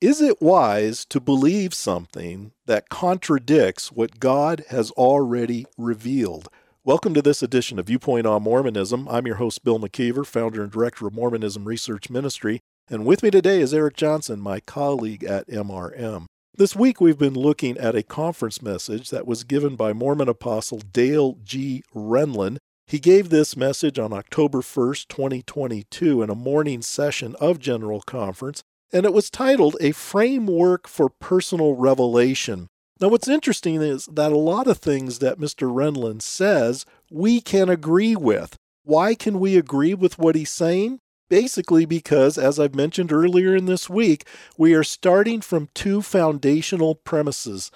Is it wise to believe something that contradicts what God has already revealed? Welcome to this edition of Viewpoint on Mormonism. I'm your host, Bill McKeever, founder and director of Mormonism Research Ministry. And with me today is Eric Johnson, my colleague at MRM. This week, we've been looking at a conference message that was given by Mormon Apostle Dale G. Renlund. He gave this message on October 1st, 2022, in a morning session of General Conference and it was titled A Framework for Personal Revelation. Now, what's interesting is that a lot of things that Mr. Renlund says we can agree with. Why can we agree with what he's saying? Basically, because, as I've mentioned earlier in this week, we are starting from two foundational premises.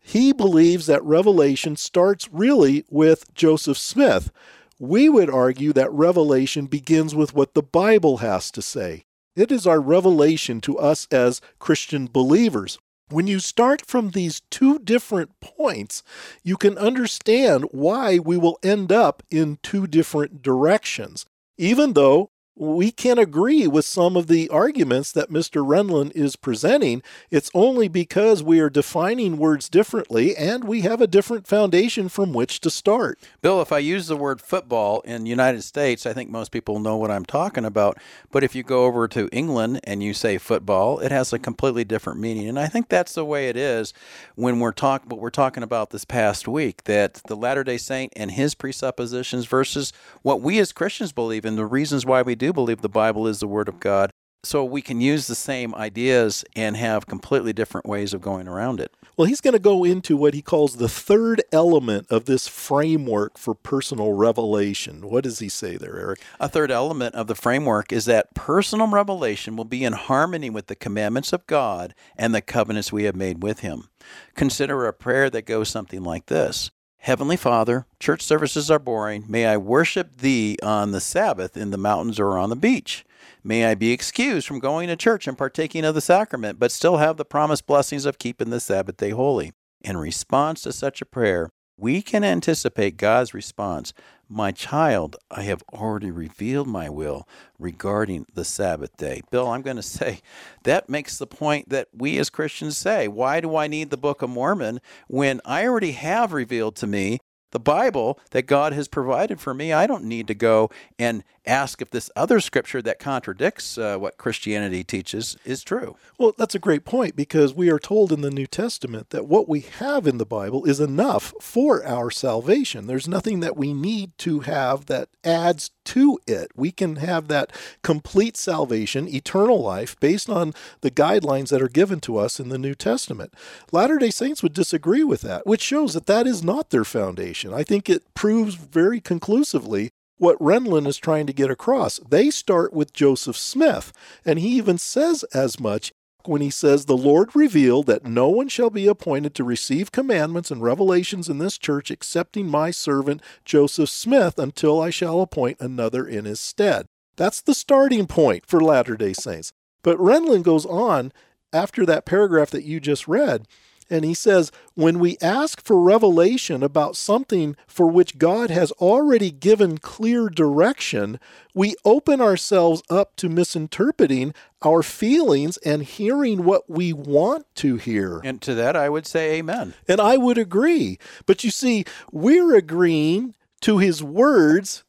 He believes that Revelation starts really with Joseph Smith. We would argue that Revelation begins with what the Bible has to say. It is our revelation to us as Christian believers. When you start from these two different points, you can understand why we will end up in two different directions. Even though we can agree with some of the arguments that Mr. Renlund is presenting. It's only because we are defining words differently and we have a different foundation from which to start. Bill, if I use the word football in the United States, I think most people know what I'm talking about. But if you go over to England and you say football, it has a completely different meaning. And I think that's the way it is when we're talking what we're talking about this past week, that the Latter-day Saint and his presuppositions versus what we as Christians believe and the reasons why we do do believe the Bible is the Word of God. So we can use the same ideas and have completely different ways of going around it. Well, he's going to go into what he calls the third element of this framework for personal revelation. What does he say there, Eric? A third element of the framework is that personal revelation will be in harmony with the commandments of God and the covenants we have made with Him. Consider a prayer that goes something like this Heavenly Father, church services are boring. May I worship Thee on the Sabbath in the mountains or on the beach. May I be excused from going to church and partaking of the sacrament, but still have the promised blessings of keeping the Sabbath day holy. In response to such a prayer, we can anticipate God's response My child, I have already revealed my will regarding the Sabbath day. Bill, I'm going to say that makes the point that we as Christians say Why do I need the Book of Mormon when I already have revealed to me the Bible that God has provided for me. I don't need to go and ask if this other scripture that contradicts uh, what Christianity teaches is true. Well, that's a great point because we are told in the New Testament that what we have in the Bible is enough for our salvation. There's nothing that we need to have that adds to it. We can have that complete salvation, eternal life, based on the guidelines that are given to us in the New Testament. Latter day Saints would disagree with that, which shows that that is not their foundation. I think it proves very conclusively what Renlund is trying to get across. They start with Joseph Smith, and he even says as much when he says, The Lord revealed that no one shall be appointed to receive commandments and revelations in this church excepting my servant Joseph Smith until I shall appoint another in his stead. That's the starting point for Latter day Saints. But Renlund goes on after that paragraph that you just read and he says, when we ask for revelation about something for which God has already given clear direction, we open ourselves up to misinterpreting our feelings and hearing what we want to hear. And to that, I would say amen. And I would agree. But you see, we're agreeing to his words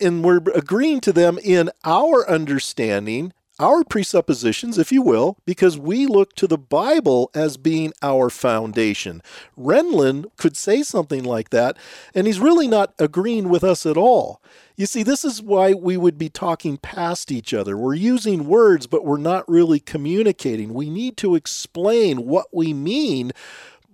and we're agreeing to them in our understanding our presuppositions, if you will, because we look to the Bible as being our foundation. Renlund could say something like that, and he's really not agreeing with us at all. You see, this is why we would be talking past each other. We're using words, but we're not really communicating. We need to explain what we mean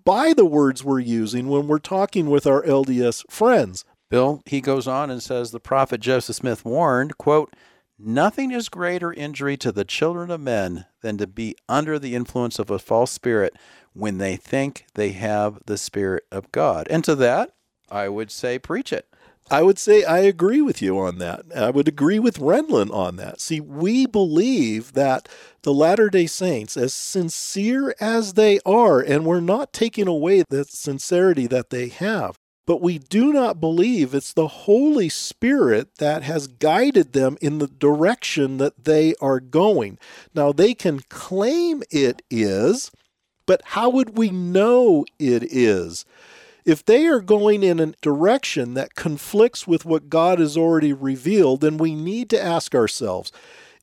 by the words we're using when we're talking with our LDS friends. Bill, he goes on and says the prophet Joseph Smith warned, quote, Nothing is greater injury to the children of men than to be under the influence of a false spirit when they think they have the Spirit of God. And to that, I would say, preach it. I would say I agree with you on that. I would agree with Renlund on that. See, we believe that the Latter day Saints, as sincere as they are, and we're not taking away the sincerity that they have, but we do not believe it's the Holy Spirit that has guided them in the direction that they are going. Now, they can claim it is, but how would we know it is? If they are going in a direction that conflicts with what God has already revealed, then we need to ask ourselves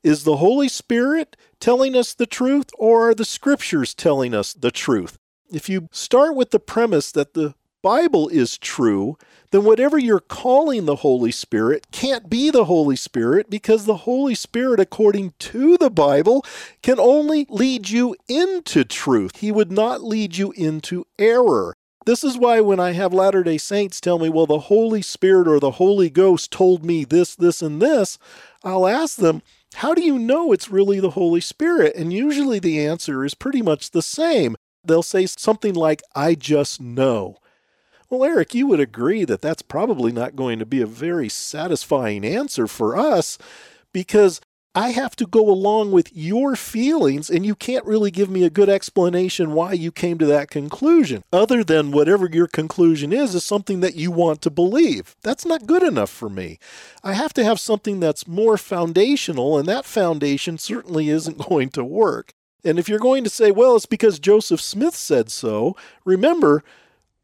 is the Holy Spirit telling us the truth, or are the scriptures telling us the truth? If you start with the premise that the Bible is true, then whatever you're calling the Holy Spirit can't be the Holy Spirit because the Holy Spirit, according to the Bible, can only lead you into truth. He would not lead you into error. This is why when I have Latter day Saints tell me, well, the Holy Spirit or the Holy Ghost told me this, this, and this, I'll ask them, how do you know it's really the Holy Spirit? And usually the answer is pretty much the same. They'll say something like, I just know. Well, Eric, you would agree that that's probably not going to be a very satisfying answer for us because I have to go along with your feelings, and you can't really give me a good explanation why you came to that conclusion, other than whatever your conclusion is, is something that you want to believe. That's not good enough for me. I have to have something that's more foundational, and that foundation certainly isn't going to work. And if you're going to say, well, it's because Joseph Smith said so, remember,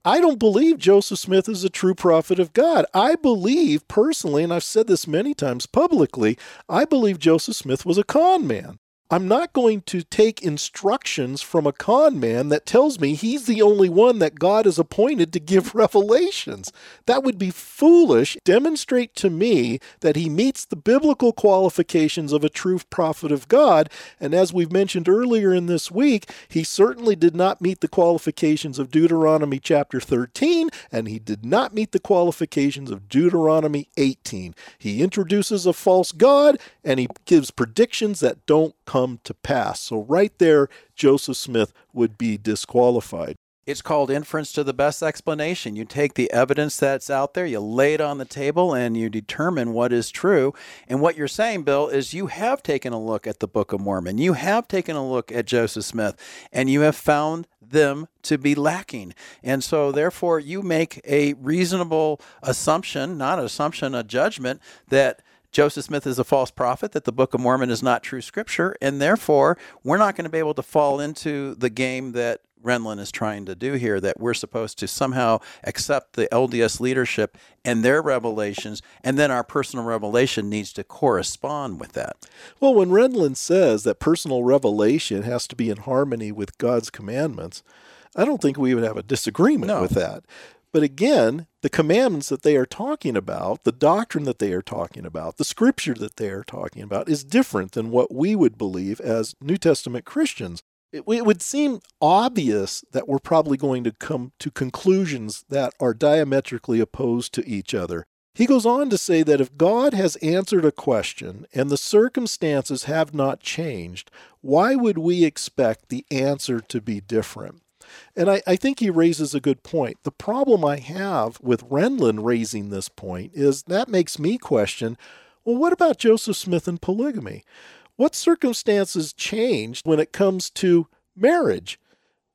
I don't believe Joseph Smith is a true prophet of God. I believe personally, and I've said this many times publicly, I believe Joseph Smith was a con man. I'm not going to take instructions from a con man that tells me he's the only one that God has appointed to give revelations. That would be foolish. Demonstrate to me that he meets the biblical qualifications of a true prophet of God. And as we've mentioned earlier in this week, he certainly did not meet the qualifications of Deuteronomy chapter 13, and he did not meet the qualifications of Deuteronomy 18. He introduces a false God and he gives predictions that don't come to pass. So, right there, Joseph Smith would be disqualified. It's called inference to the best explanation. You take the evidence that's out there, you lay it on the table, and you determine what is true. And what you're saying, Bill, is you have taken a look at the Book of Mormon. You have taken a look at Joseph Smith, and you have found them to be lacking. And so, therefore, you make a reasonable assumption, not assumption, a judgment that Joseph Smith is a false prophet, that the Book of Mormon is not true scripture, and therefore we're not going to be able to fall into the game that Renlund is trying to do here, that we're supposed to somehow accept the LDS leadership and their revelations, and then our personal revelation needs to correspond with that. Well, when Renlund says that personal revelation has to be in harmony with God's commandments, I don't think we would have a disagreement no. with that. But again, the commandments that they are talking about, the doctrine that they are talking about, the scripture that they are talking about is different than what we would believe as New Testament Christians. It, it, would seem obvious that we're probably going to come to conclusions that are diametrically opposed to each other. He goes on to say that if God has answered a question and the circumstances have not changed, why would we expect the answer to be different? And I, I think he raises a good point. The problem I have with Renlund raising this point is that makes me question well, what about Joseph Smith and polygamy? What circumstances changed when it comes to marriage?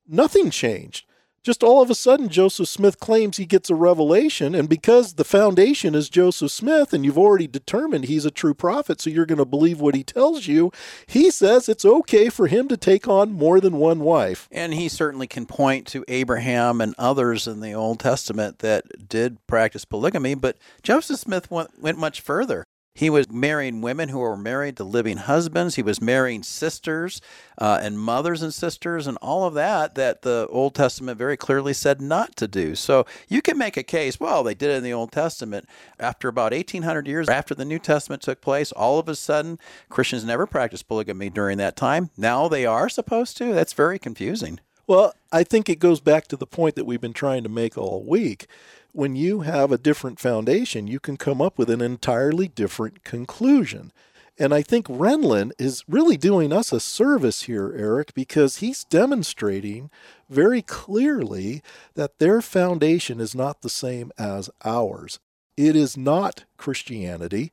Nothing changed just all of a sudden Joseph Smith claims he gets a revelation and because the foundation is Joseph Smith and you've already determined he's a true prophet so you're going to believe what he tells you he says it's okay for him to take on more than one wife. And he certainly can point to Abraham and others in the Old Testament that did practice polygamy but Joseph Smith went, went much further he was marrying women who were married to living husbands. He was marrying sisters uh, and mothers and sisters and all of that that the Old Testament very clearly said not to do. So you can make a case, well, they did it in the Old Testament. After about 1800 years after the New Testament took place, all of a sudden Christians never practiced polygamy during that time. Now they are supposed to. That's very confusing. Well, I think it goes back to the point that we've been trying to make all week when you have a different foundation, you can come up with an entirely different conclusion. And I think Renlund is really doing us a service here, Eric, because he's demonstrating very clearly that their foundation is not the same as ours. It is not Christianity,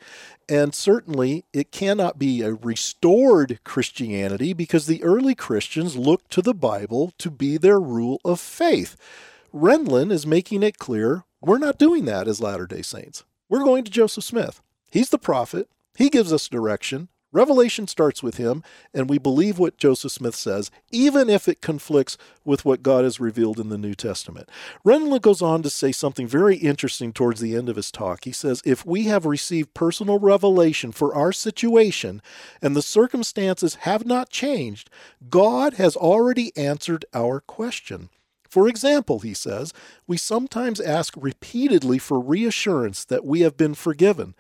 and certainly it cannot be a restored Christianity because the early Christians looked to the Bible to be their rule of faith. Renlund is making it clear we're not doing that as Latter day Saints. We're going to Joseph Smith. He's the prophet, he gives us direction. Revelation starts with him, and we believe what Joseph Smith says, even if it conflicts with what God has revealed in the New Testament. Renlund goes on to say something very interesting towards the end of his talk. He says, If we have received personal revelation for our situation and the circumstances have not changed, God has already answered our question. For example, he says, we sometimes ask repeatedly for reassurance that we have been forgiven.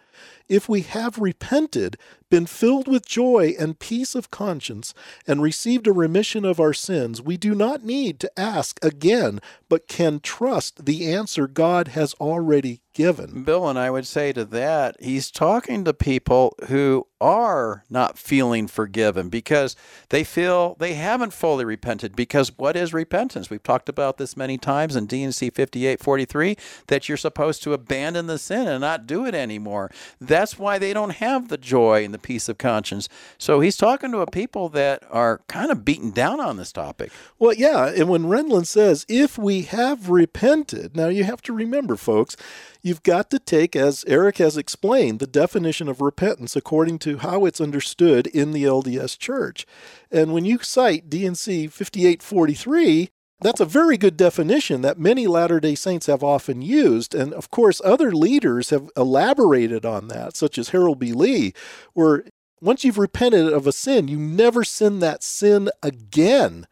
If we have repented, been filled with joy and peace of conscience, and received a remission of our sins, we do not need to ask again, but can trust the answer God has already given. Bill, and I would say to that, he's talking to people who are not feeling forgiven because they feel they haven't fully repented. Because what is repentance? We've talked about this many times in D&C 5843 that you're supposed to abandon the sin and not do it anymore. That's why they don't have the joy and the peace of conscience. So he's talking to a people that are kind of beaten down on this topic. Well, yeah. And when Renlund says, if we have repented, now you have to remember, folks, you've got to take, as Eric has explained, the definition of repentance according to how it's understood in the LDS Church. And when you cite D&C 5843, that's a very good definition that many Latter day Saints have often used. And of course, other leaders have elaborated on that, such as Harold B. Lee, where once you've repented of a sin, you never sin that sin again.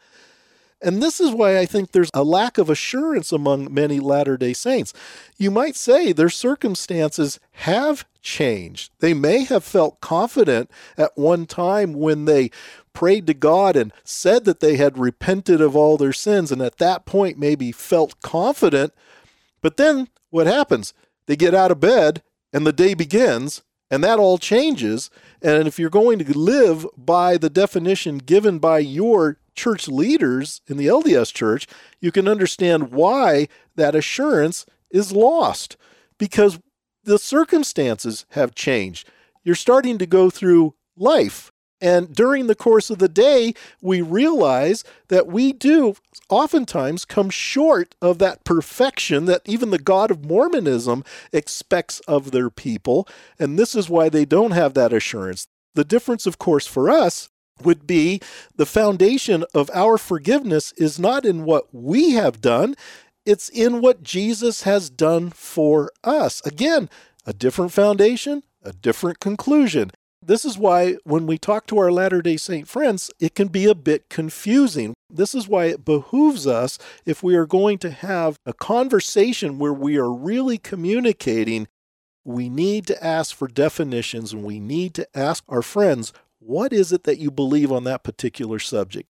And this is why I think there's a lack of assurance among many Latter day Saints. You might say their circumstances have changed. They may have felt confident at one time when they prayed to God and said that they had repented of all their sins, and at that point maybe felt confident. But then what happens? They get out of bed and the day begins, and that all changes. And if you're going to live by the definition given by your church leaders in the LDS church, you can understand why that assurance is lost because the circumstances have changed. You're starting to go through life and during the course of the day, we realize that we do oftentimes come short of that perfection that even the God of Mormonism expects of their people. And this is why they don't have that assurance. The difference, of course, for us would be the foundation of our forgiveness is not in what we have done, it's in what Jesus has done for us. Again, a different foundation, a different conclusion this is why when we talk to our Latter day Saint friends, it can be a bit confusing. This is why it behooves us, if we are going to have a conversation where we are really communicating, we need to ask for definitions and we need to ask our friends, what is it that you believe on that particular subject?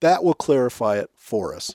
That will clarify it for us.